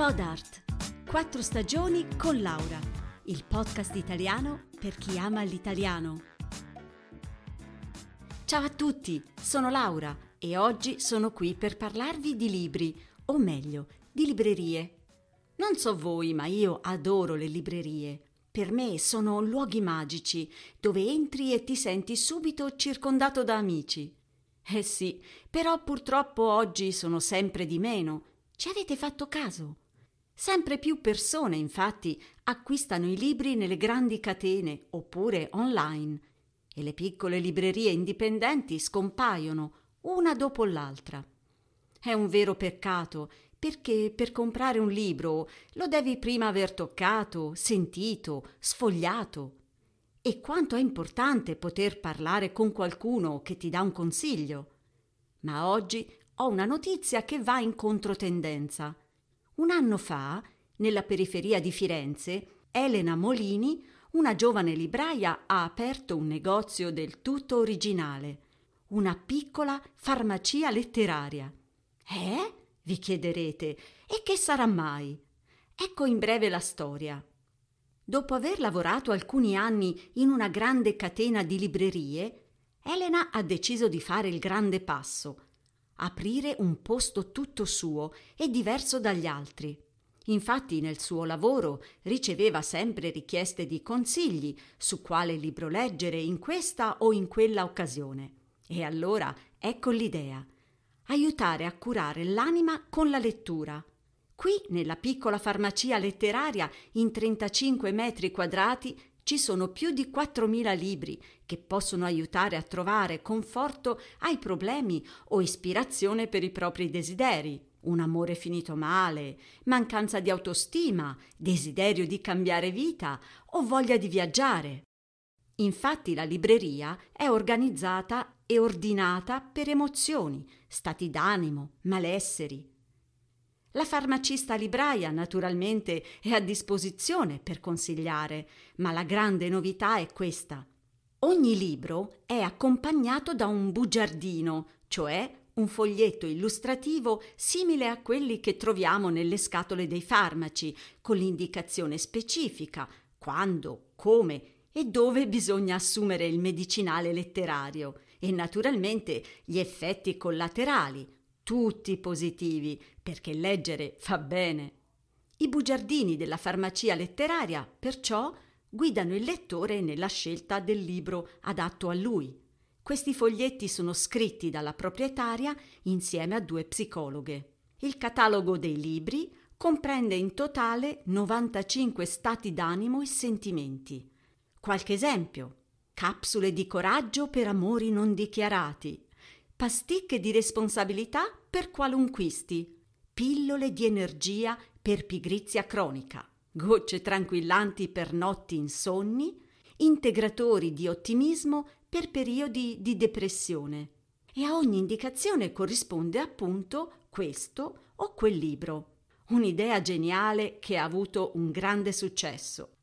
Podart. Quattro stagioni con Laura. Il podcast italiano per chi ama l'italiano. Ciao a tutti, sono Laura e oggi sono qui per parlarvi di libri, o meglio, di librerie. Non so voi, ma io adoro le librerie. Per me sono luoghi magici dove entri e ti senti subito circondato da amici. Eh sì, però purtroppo oggi sono sempre di meno. Ci avete fatto caso? Sempre più persone, infatti, acquistano i libri nelle grandi catene oppure online e le piccole librerie indipendenti scompaiono una dopo l'altra. È un vero peccato perché per comprare un libro lo devi prima aver toccato, sentito, sfogliato. E quanto è importante poter parlare con qualcuno che ti dà un consiglio. Ma oggi ho una notizia che va in controtendenza. Un anno fa, nella periferia di Firenze, Elena Molini, una giovane libraia, ha aperto un negozio del tutto originale, una piccola farmacia letteraria. Eh? vi chiederete, e che sarà mai? Ecco in breve la storia. Dopo aver lavorato alcuni anni in una grande catena di librerie, Elena ha deciso di fare il grande passo, aprire un posto tutto suo e diverso dagli altri. Infatti nel suo lavoro riceveva sempre richieste di consigli su quale libro leggere in questa o in quella occasione. E allora ecco l'idea. Aiutare a curare l'anima con la lettura. Qui, nella piccola farmacia letteraria, in 35 metri quadrati, ci sono più di 4.000 libri che possono aiutare a trovare conforto ai problemi o ispirazione per i propri desideri. Un amore finito male, mancanza di autostima, desiderio di cambiare vita o voglia di viaggiare. Infatti la libreria è organizzata e ordinata per emozioni, stati d'animo, malesseri, la farmacista libraia naturalmente è a disposizione per consigliare, ma la grande novità è questa. Ogni libro è accompagnato da un bugiardino, cioè un foglietto illustrativo simile a quelli che troviamo nelle scatole dei farmaci, con l'indicazione specifica quando, come e dove bisogna assumere il medicinale letterario e naturalmente gli effetti collaterali, tutti positivi, perché leggere fa bene. I bugiardini della farmacia letteraria, perciò, guidano il lettore nella scelta del libro adatto a lui. Questi foglietti sono scritti dalla proprietaria insieme a due psicologhe. Il catalogo dei libri comprende in totale 95 stati d'animo e sentimenti. Qualche esempio. Capsule di coraggio per amori non dichiarati, pasticche di responsabilità per qualunquisti, pillole di energia per pigrizia cronica, gocce tranquillanti per notti insonni, integratori di ottimismo per periodi di depressione. E a ogni indicazione corrisponde appunto questo o quel libro. Un'idea geniale che ha avuto un grande successo.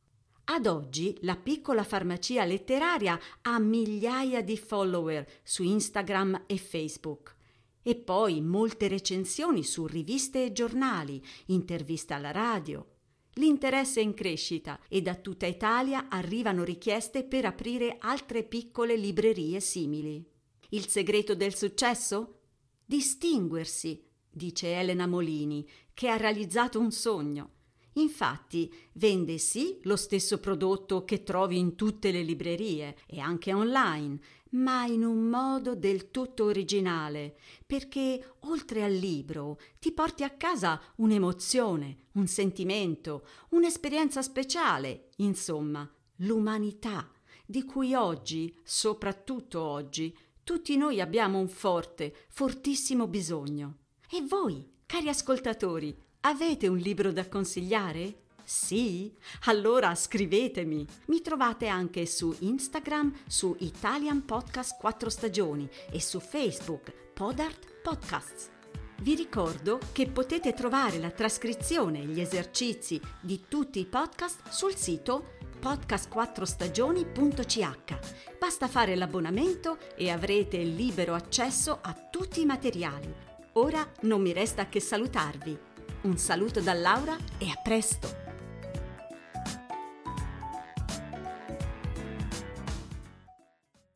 Ad oggi la piccola farmacia letteraria ha migliaia di follower su Instagram e Facebook. E poi molte recensioni su riviste e giornali, interviste alla radio. L'interesse è in crescita e da tutta Italia arrivano richieste per aprire altre piccole librerie simili. Il segreto del successo? Distinguersi, dice Elena Molini, che ha realizzato un sogno Infatti vende sì lo stesso prodotto che trovi in tutte le librerie e anche online, ma in un modo del tutto originale, perché oltre al libro ti porti a casa un'emozione, un sentimento, un'esperienza speciale, insomma, l'umanità, di cui oggi, soprattutto oggi, tutti noi abbiamo un forte, fortissimo bisogno. E voi, cari ascoltatori, Avete un libro da consigliare? Sì? Allora scrivetemi. Mi trovate anche su Instagram su Italian Podcast 4 Stagioni e su Facebook Podart Podcasts. Vi ricordo che potete trovare la trascrizione e gli esercizi di tutti i podcast sul sito podcast4stagioni.ch. Basta fare l'abbonamento e avrete libero accesso a tutti i materiali. Ora non mi resta che salutarvi. Un saluto da Laura e a presto!